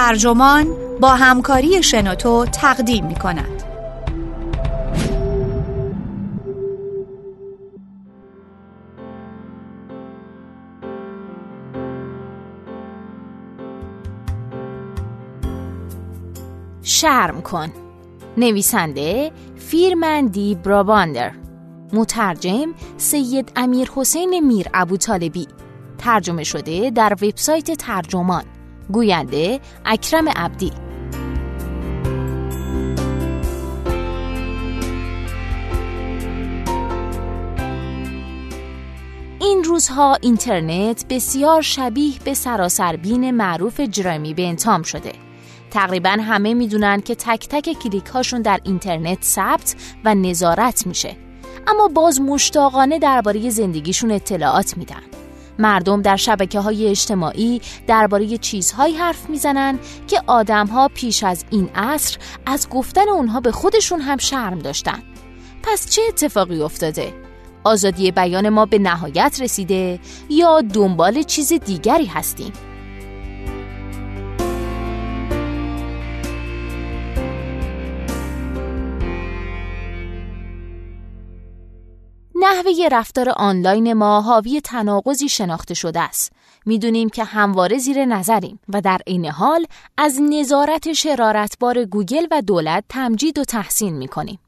ترجمان با همکاری شنوتو تقدیم می کند. شرم کن. نویسنده فیرمن دی براباندر. مترجم سید امیر حسین میر ابو طالبی ترجمه شده در وبسایت ترجمان. گوینده اکرم عبدی. این روزها اینترنت بسیار شبیه به سراسربین معروف جرمی بنتام شده. تقریبا همه می‌دونن که تک تک کلیک هاشون در اینترنت ثبت و نظارت میشه. اما باز مشتاقانه درباره زندگیشون اطلاعات میدن. مردم در شبکه های اجتماعی درباره چیزهایی حرف می‌زنن که آدمها پیش از این عصر از گفتن اونها به خودشون هم شرم داشتن پس چه اتفاقی افتاده؟ آزادی بیان ما به نهایت رسیده یا دنبال چیز دیگری هستیم؟ نحوه رفتار آنلاین ما حاوی تناقضی شناخته شده است. می‌دونیم که همواره زیر نظریم و در این حال از نظارت شرارتبار گوگل و دولت تمجید و تحسین می‌کنیم.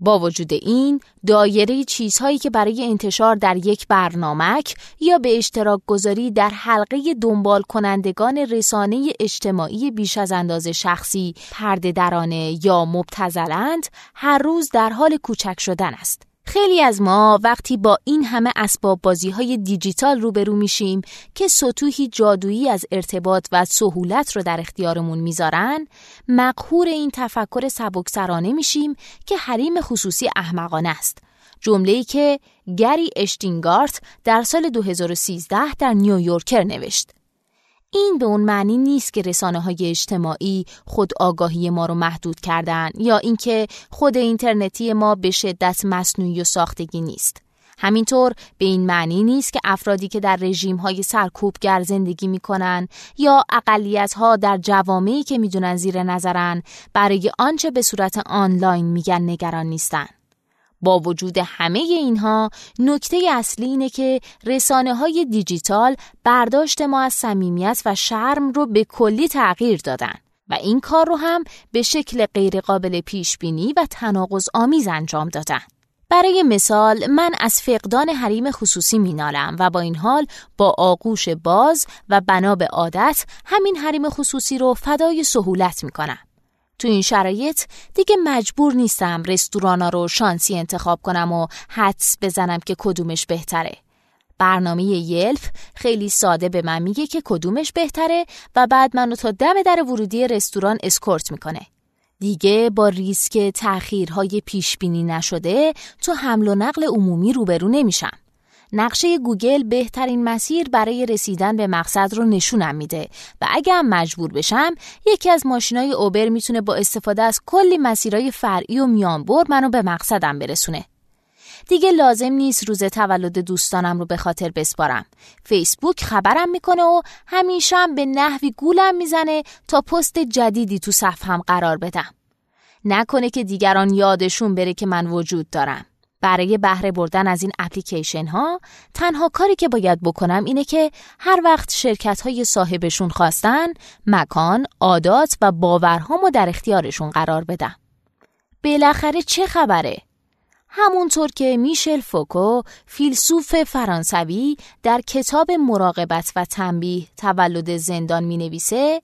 با وجود این دایره چیزهایی که برای انتشار در یک برنامک یا به اشتراک گذاری در حلقه دنبال کنندگان رسانه اجتماعی بیش از اندازه شخصی پرده درانه یا مبتزلند هر روز در حال کوچک شدن است. خیلی از ما وقتی با این همه اسباب بازی های دیجیتال روبرو میشیم که سطوحی جادویی از ارتباط و سهولت رو در اختیارمون می‌ذارن مقهور این تفکر سبکسرانه میشیم که حریم خصوصی احمقانه است. جمله‌ای که گری اشتینگارت در سال 2013 در نیویورکر نوشت. این به اون معنی نیست که رسانه های اجتماعی خود آگاهی ما رو محدود کردن یا اینکه خود اینترنتی ما به شدت مصنوعی و ساختگی نیست. همینطور به این معنی نیست که افرادی که در رژیم های سرکوبگر زندگی می‌کنن یا اقلیت ها در جوامعی که می‌دونن زیر نظرن برای آنچه به صورت آنلاین میگن نگران نیستن. با وجود همه اینها نکته اصلی اینه که رسانه های دیجیتال برداشت ما از صمیمیت و شرم رو به کلی تغییر دادن و این کار رو هم به شکل غیرقابل پیش بینی و تناقض آمیز انجام دادن. برای مثال من از فقدان حریم خصوصی مینالم و با این حال با آغوش باز و بنا به عادت همین حریم خصوصی رو فدای سهولت می‌کنم. تو این شرایط دیگه مجبور نیستم رستورانا رو شانسی انتخاب کنم و حدس بزنم که کدومش بهتره. برنامه یلف خیلی ساده به من میگه که کدومش بهتره و بعد منو تا دم در ورودی رستوران اسکورت می‌کنه. دیگه با ریسک تأخیرهای پیش بینی نشده تو حمل و نقل عمومی روبرو نمیشم. نقشه گوگل بهترین مسیر برای رسیدن به مقصد رو نشونم میده و اگه مجبور بشم یکی از ماشینای اوبر می‌تونه با استفاده از کلی مسیرهای فرعی و میانبر منو به مقصدم برسونه. دیگه لازم نیست روز تولد دوستانم رو به خاطر بسپارم. فیسبوک خبرم می‌کنه و همیشه هم به نحوی گولم می‌زنه تا پست جدیدی تو صفحم قرار بدم. نکنه که دیگران یادشون بره که من وجود دارم. برای بهره بردن از این اپلیکیشن ها تنها کاری که باید بکنم اینه که هر وقت شرکت های صاحبشون خواستن مکان، عادات و باورهامو در اختیارشون قرار بدم. بالاخره چه خبره؟ همونطور که میشل فوکو فیلسوف فرانسوی در کتاب مراقبت و تنبیه تولد زندان می نویسه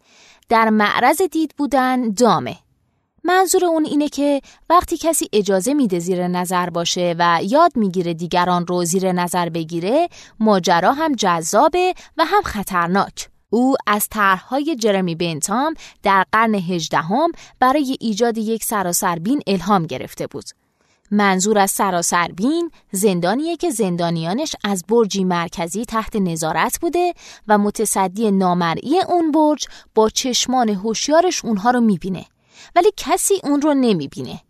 در معرض دید بودن دامه منظور اون اینه که وقتی کسی اجازه میده زیر نظر باشه و یاد می‌گیره دیگران رو زیر نظر بگیره ماجرا هم جذابه و هم خطرناک. او از طرحهای جرمی بنتام در قرن هجدهم برای ایجاد یک سراسربین الهام گرفته بود. منظور از سراسربین زندانیه که زندانیانش از برجی مرکزی تحت نظارت بوده و متصدی نامرئی اون برج با چشمان هوشیارش اونها رو می‌بینه. ولی کسی اون رو نمی‌بینه.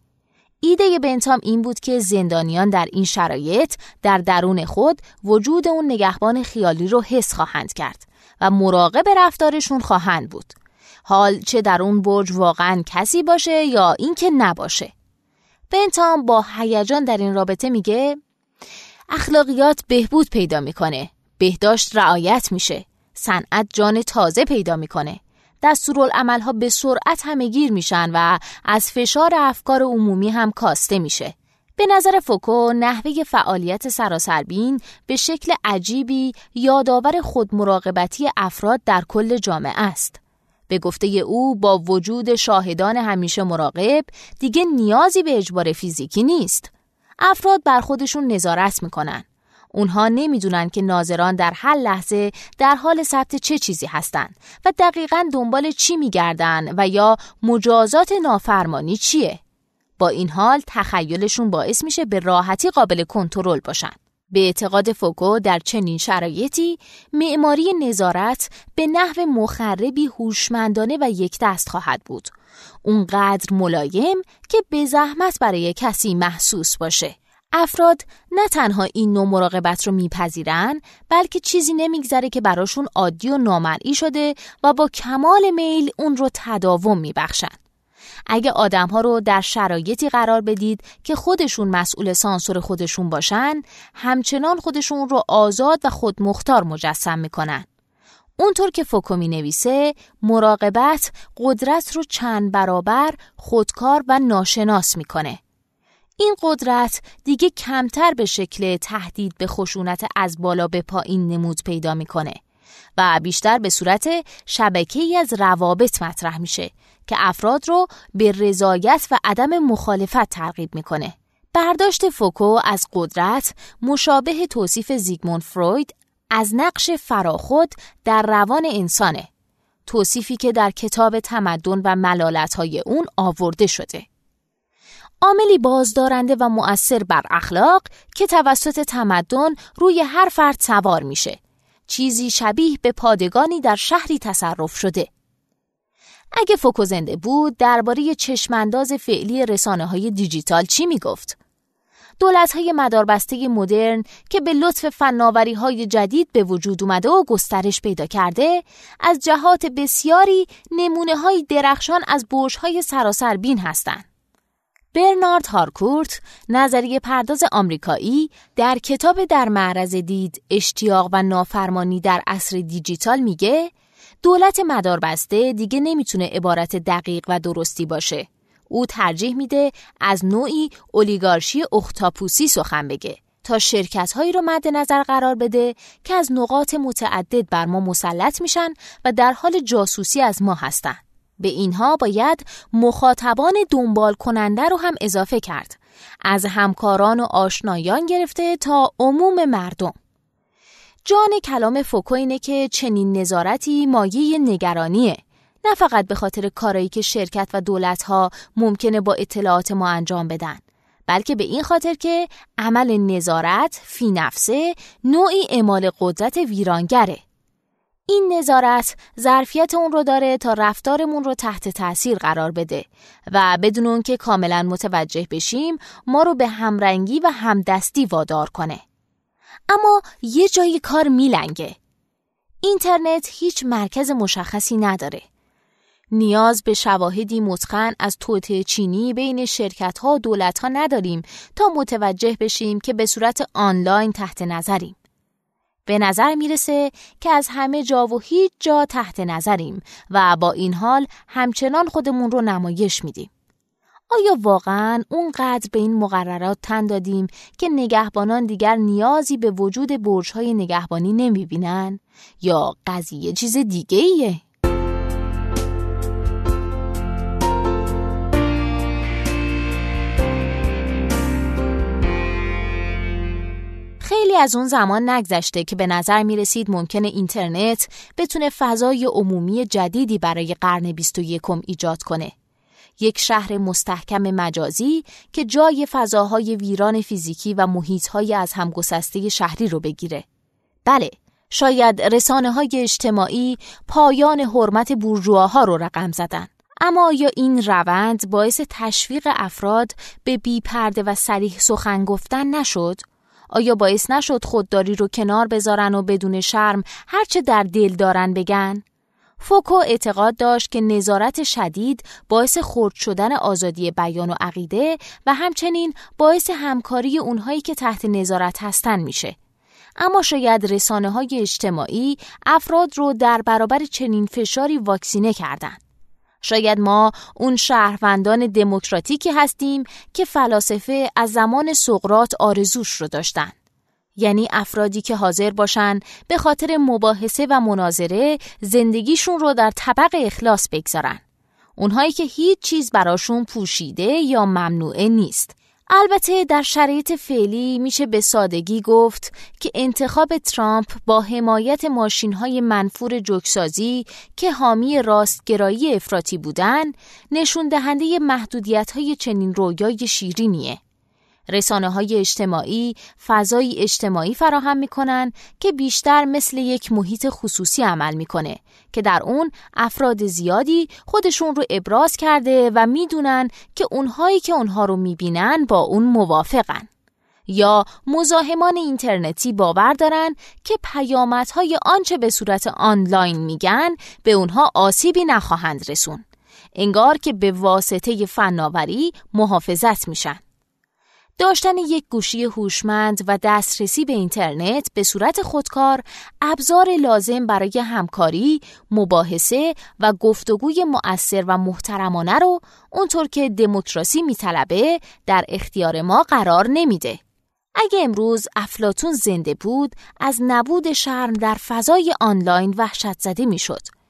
ایده بنتام این بود که زندانیان در این شرایط در درون خود وجود اون نگهبان خیالی رو حس خواهند کرد و مراقب رفتارشون خواهند بود. حال چه در اون برج واقعا کسی باشه یا اینکه نباشه بنتام با هیجان در این رابطه میگه اخلاقیات بهبود پیدا می‌کنه بهداشت رعایت میشه صنعت جان تازه پیدا می‌کنه دستورالعملها به سرعت همه گیر میشن و از فشار افکار عمومی هم کاسته میشه به نظر فوکو نحوه فعالیت سراسربین به شکل عجیبی یادآور خودمراقبتی افراد در کل جامعه است. به گفته او با وجود شاهدان همیشه مراقب دیگه نیازی به اجبار فیزیکی نیست. افراد بر خودشون نظارت می‌کنن. اونها نمی‌دونن که ناظران در هر لحظه در حال ثبت چه چیزی هستند و دقیقا دنبال چی میگردن و یا مجازات نافرمانی چیه. با این حال تخیلشون باعث میشه به راحتی قابل کنترل باشن. به اعتقاد فوکو در چنین شرایطی معماری نظارت به نحو مخربی هوشمندانه و یک دست خواهد بود. اونقدر ملایم که به زحمت برای کسی محسوس باشه. افراد نه تنها این نوع مراقبت رو میپذیرن بلکه چیزی نمیگذره که براشون عادی و نامرئی شده و با کمال میل اون رو تداوم میبخشن. اگه آدم ها رو در شرایطی قرار بدید که خودشون مسئول سانسور خودشون باشن همچنان خودشون رو آزاد و خودمختار مجسم می‌کنن اونطور که فوکو می نویسه مراقبت قدرت رو چند برابر خودکار و ناشناس می‌کنه این قدرت دیگه کمتر به شکل تهدید به خشونت از بالا به پایین نمود پیدا می‌کنه و بیشتر به صورت شبکه ای از روابط مطرح میشه که افراد رو به رضایت و عدم مخالفت ترغیب می‌کنه. برداشت فوکو از قدرت مشابه توصیف زیگموند فروید از نقش فراخود در روان انسانه. توصیفی که در کتاب تمدن و ملالتهای اون آورده شده. عاملی بازدارنده و مؤثر بر اخلاق که توسط تمدن روی هر فرد سوار میشه. چیزی شبیه به پادگانی در شهری تصرف شده. اگه فوکو زنده بود درباره چشمانداز فعلی رسانه های دیجیتال چی می‌گفت؟ دولت های مداربسته مدرن که به لطف فناوری های جدید به وجود اومده و گسترش پیدا کرده از جهات بسیاری نمونه های درخشان از برش های سراسر بین هستند. برنارد هارکورت نظریه پرداز آمریکایی در کتاب در معرض دید اشتیاق و نافرمانی در عصر دیجیتال میگه دولت مداربسته دیگه نمی‌تونه عبارت دقیق و درستی باشه. او ترجیح میده از نوعی اولیگارشی اختاپوسی سخن بگه تا شرکت هایی رو مد نظر قرار بده که از نقاط متعدد بر ما مسلط میشن و در حال جاسوسی از ما هستن. به اینها باید مخاطبان دنبال کننده رو هم اضافه کرد. از همکاران و آشنایان گرفته تا عموم مردم. جان کلام فوکو اینه که چنین نظارتی مایه نگرانیه نه فقط به خاطر کارایی که شرکت و دولتها ممکنه با اطلاعات ما انجام بدن بلکه به این خاطر که عمل نظارت فی نفسه نوعی اعمال قدرت ویرانگره این نظارت ظرفیت اون رو داره تا رفتارمون رو تحت تاثیر قرار بده و بدون اون که کاملا متوجه بشیم ما رو به همرنگی و همدستی وادار کنه اما یه جایی کار میلنگه. اینترنت هیچ مرکز مشخصی نداره. نیاز به شواهدی متقن از توطعه چینی بین شرکت ها و دولت ها نداریم تا متوجه بشیم که به صورت آنلاین تحت نظریم. به نظر می‌رسه که از همه جا و هیچ جا تحت نظریم و با این حال همچنان خودمون رو نمایش میدیم. آیا واقعا اونقدر به این مقررات تن دادیم که نگهبانان دیگر نیازی به وجود برج‌های نگهبانی نمی‌بینن؟ یا قضیه چیز دیگه ایه؟ خیلی از اون زمان نگذشته که به نظر می رسید ممکنه اینترنت بتونه فضای عمومی جدیدی برای قرن 21 ایجاد کنه یک شهر مستحکم مجازی که جای فضاهای ویران فیزیکی و محیطهای از همگسسته شهری رو بگیره. بله، شاید رسانه های اجتماعی پایان حرمت بورژواها رو رقم زدن. اما یا این روند باعث تشویق افراد به بیپرده و سریح سخن گفتن نشد؟ آیا باعث نشد خودداری رو کنار بذارن و بدون شرم هرچه در دل دارن بگن؟ فوکو اعتقاد داشت که نظارت شدید باعث خرد شدن آزادی بیان و عقیده و همچنین باعث همکاری اونهایی که تحت نظارت هستن میشه. اما شاید رسانه های اجتماعی افراد رو در برابر چنین فشاری واکسینه کردند. شاید ما اون شهروندان دموکراتیکی هستیم که فلاسفه از زمان سقرات آرزوش رو داشتن. یعنی افرادی که حاضر باشن به خاطر مباحثه و مناظره زندگیشون رو در طبق اخلاص بگذارن. اونهایی که هیچ چیز براشون پوشیده یا ممنوعه نیست. البته در شرایط فعلی میشه به سادگی گفت که انتخاب ترامپ با حمایت ماشین های منفور جوکسازی که حامی راستگرایی افراطی بودن نشون دهنده محدودیت های چنین رویای شیرینیه. رسانه های اجتماعی فضایی اجتماعی فراهم می‌کنن که بیشتر مثل یک محیط خصوصی عمل می‌کنه که در اون افراد زیادی خودشون رو ابراز کرده و می‌دونن که اونهایی که اونها رو می‌بینن با اون موافقن. یا مزاحمان اینترنتی باور دارن که پیامدهای آنچه به صورت آنلاین میگن به اونها آسیبی نخواهند رسون. انگار که به واسطه فناوری محافظت میشن. داشتن یک گوشی هوشمند و دسترسی به اینترنت به صورت خودکار ابزار لازم برای همکاری، مباحثه و گفتگوی مؤثر و محترمانه رو اونطور که دموکراسی میطلبه در اختیار ما قرار نمیده. اگه امروز افلاتون زنده بود از نبود شرم در فضای آنلاین وحشت زده می‌شد.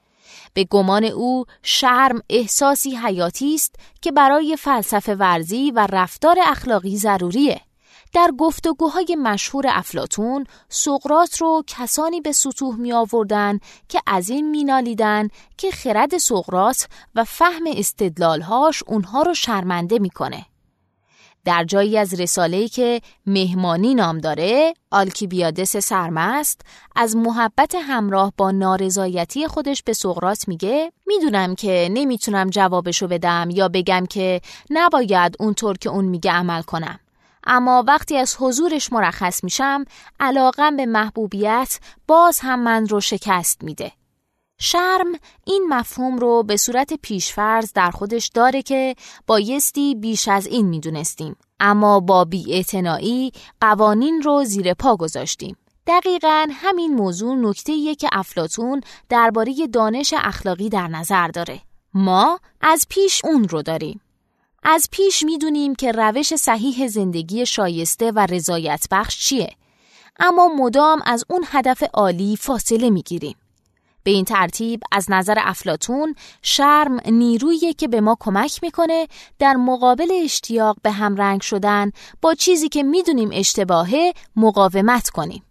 به گمان او شرم احساسی حیاتی است که برای فلسفه ورزی و رفتار اخلاقی ضروریه. در گفتگوهای مشهور افلاتون سقرات رو کسانی به سطوح می آوردن که از این مینالیدن که خرد سقرات و فهم استدلالهاش اونها رو شرمنده می‌کنه. در جایی از رساله‌ای که مهمانی نام داره آلکیبیادس سرمست از محبت همراه با نارضایتی خودش به سقرات میگه می‌دونم که نمی‌تونم جوابشو بدم یا بگم که نباید اونطور که اون میگه عمل کنم. اما وقتی از حضورش مرخص میشم علاقم به محبوبیت باز هم من رو شکست میده. شرم این مفهوم رو به صورت پیشفرز در خودش داره که بایستی بیش از این می‌دونستیم. اما با بیاعتنایی قوانین رو زیر پا گذاشتیم. دقیقا همین موضوع نکته که افلاتون درباره دانش اخلاقی در نظر داره. ما از پیش اون رو داریم. از پیش می‌دونیم که روش صحیح زندگی شایسته و رضایت بخش چیه. اما مدام از اون هدف عالی فاصله می‌گیریم. به این ترتیب از نظر افلاتون شرم نیرویی که به ما کمک می‌کنه در مقابل اشتیاق به همرنگ شدن با چیزی که می‌دونیم اشتباهه مقاومت کنیم.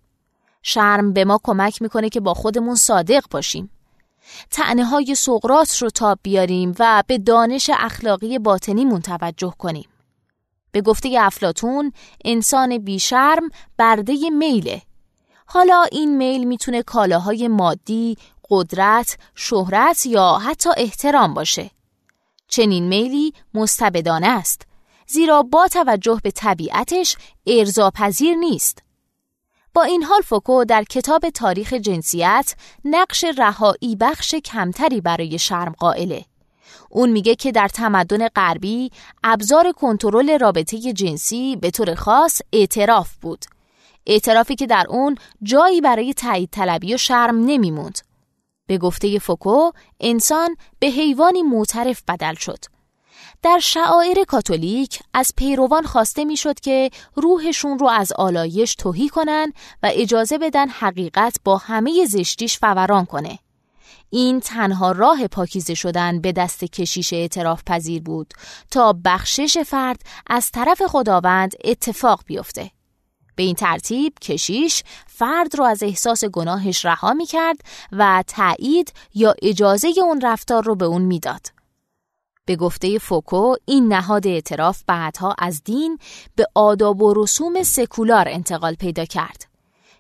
شرم به ما کمک می‌کنه که با خودمون صادق باشیم. تعنه های سقرات رو تاب بیاریم و به دانش اخلاقی باطنی توجه کنیم. به گفته افلاتون انسان بیشرم برده میله حالا این میل می‌تونه کالاهای مادی، قدرت، شهرت یا حتی احترام باشه. چنین میلی مستبدانه است زیرا با توجه به طبیعتش ارزاپذیر نیست. با این حال فوکو در کتاب تاریخ جنسیت نقش رهایی بخش کمتری برای شرم قائله. اون میگه که در تمدن غربی ابزار کنترل رابطه جنسی به طور خاص اعتراف بود. اعترافی که در اون جایی برای تایید طلبی و شرم نمیموند. به گفته فوکو انسان به حیوانی معترف بدل شد. در شعائر کاتولیک از پیروان خواسته می‌شد که روحشون رو از آلایش توهی کنن و اجازه بدن حقیقت با همه زشتیش فوران کنه. این تنها راه پاکیزه شدن به دست کشیش اعتراف پذیر بود تا بخشش فرد از طرف خداوند اتفاق بیفته. به این ترتیب کشیش فرد را از احساس گناهش رها می کرد و تایید یا اجازه اون رفتار رو به اون می‌داد. به گفته فوکو این نهاد اعتراف بعدها از دین به آداب و رسوم سکولار انتقال پیدا کرد.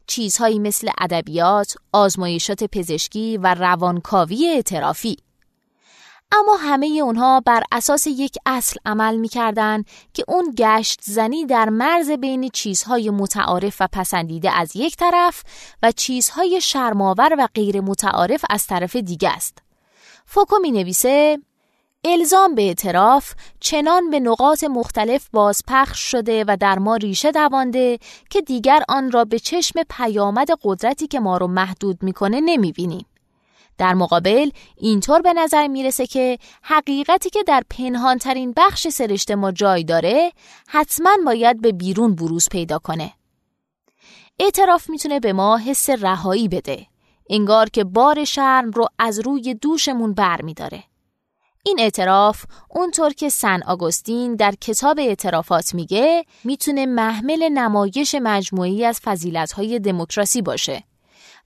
چیزهایی مثل ادبیات، آزمایشات پزشکی و روانکاوی اعترافی اما همه اونها بر اساس یک اصل عمل می‌کردن که اون گشت زنی در مرز بین چیزهای متعارف و پسندیده از یک طرف و چیزهای شرماور و غیر متعارف از طرف دیگه است. فوکو می نویسه الزام به اعتراف چنان به نقاط مختلف بازپخش شده و در ما ریشه دوانده که دیگر آن را به چشم پیامد قدرتی که ما رو محدود می‌کنه نمی‌بینیم. در مقابل اینطور به نظر می‌رسه که حقیقتی که در پنهانترین بخش سرشت ما جای داره حتما باید به بیرون بروز پیدا کنه. اعتراف می‌تونه به ما حس رهایی بده. انگار که بار شرم رو از روی دوشمون بر میداره. این اعتراف اونطور که سن آگوستین در کتاب اعترافات میگه می‌تونه محمل نمایش مجموعی از فضیلت‌های دموکراسی باشه.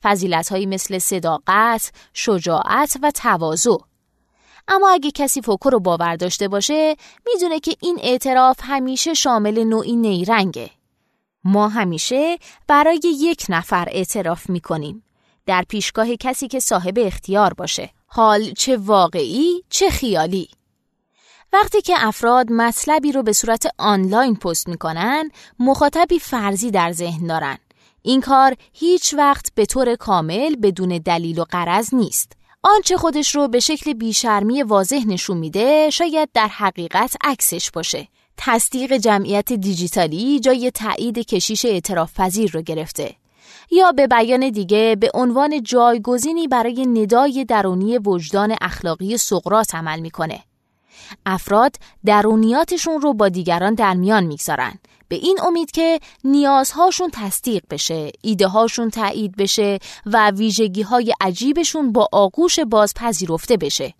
فضیلت‌هایی مثل صداقت، شجاعت و تواضع. اما اگه کسی فوکو رو باور داشته باشه می‌دونه که این اعتراف همیشه شامل نوعی نیرنگه. ما همیشه برای یک نفر اعتراف می‌کنیم. در پیشگاه کسی که صاحب اختیار باشه. حال چه واقعی چه خیالی وقتی که افراد مطلبی رو به صورت آنلاین پست می‌کنن مخاطبی فرضی در ذهن دارن این کار هیچ وقت به طور کامل بدون دلیل و قرض نیست. آنچه خودش رو به شکل بیشرمی واضح نشون میده شاید در حقیقت عکسش باشه. تصدیق جمعیت دیجیتالی جای تایید کشیش اعتراف پذیر رو گرفته. یا به بیان دیگه به عنوان جایگزینی برای ندای درونی وجدان اخلاقی سقراط عمل می‌کنه. افراد درونیاتشون رو با دیگران در میان می‌گذارن. به این امید که نیازهاشون تصدیق بشه، ایده هاشون تایید بشه و ویژگی های عجیبشون با آغوش باز پذیرفته بشه.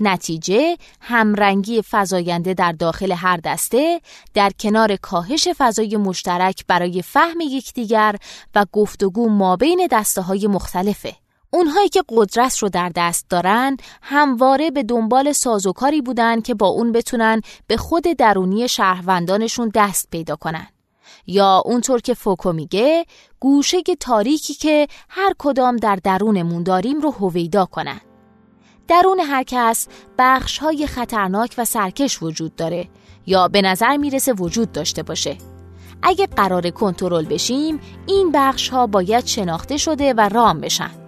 نتیجه همرنگی فضاینده در داخل هر دسته در کنار کاهش فضای مشترک برای فهم یکدیگر و گفتگو ما بین دسته های مختلفه. اونهایی که قدرت رو در دست دارن همواره به دنبال سازوکاری بودن که با اون بتونن به خود درونی شهروندانشون دست پیدا کنن. یا اونطور که فوکو میگه گوشه تاریکی که هر کدام در درونمون داریم رو هویدا کنن. درون هر کس بخش های خطرناک و سرکش وجود داره یا به نظر می‌رسه وجود داشته باشه. اگه قرار کنترل بشیم این بخش ها باید شناخته شده و رام بشن.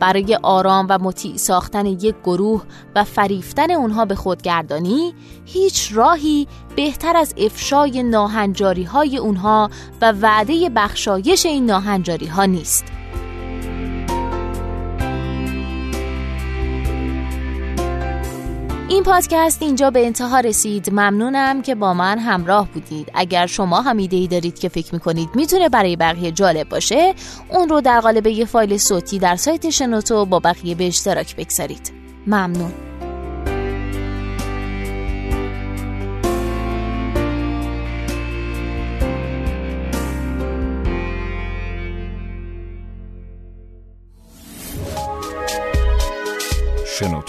برای آرام و مطیع ساختن یک گروه و فریفتن اونها به خودگردانی هیچ راهی بهتر از افشای ناهنجاری های اونها و وعده بخشایش این ناهنجاری ها نیست. این پادکست اینجا به انتها رسید. ممنونم که با من همراه بودید. اگر شما هم ایده ای دارید که فکر می‌کنید می‌تونه برای بقیه جالب باشه اون رو در قالب یه فایل صوتی در سایت شنوتو با بقیه به اشتراک بگذارید. ممنون.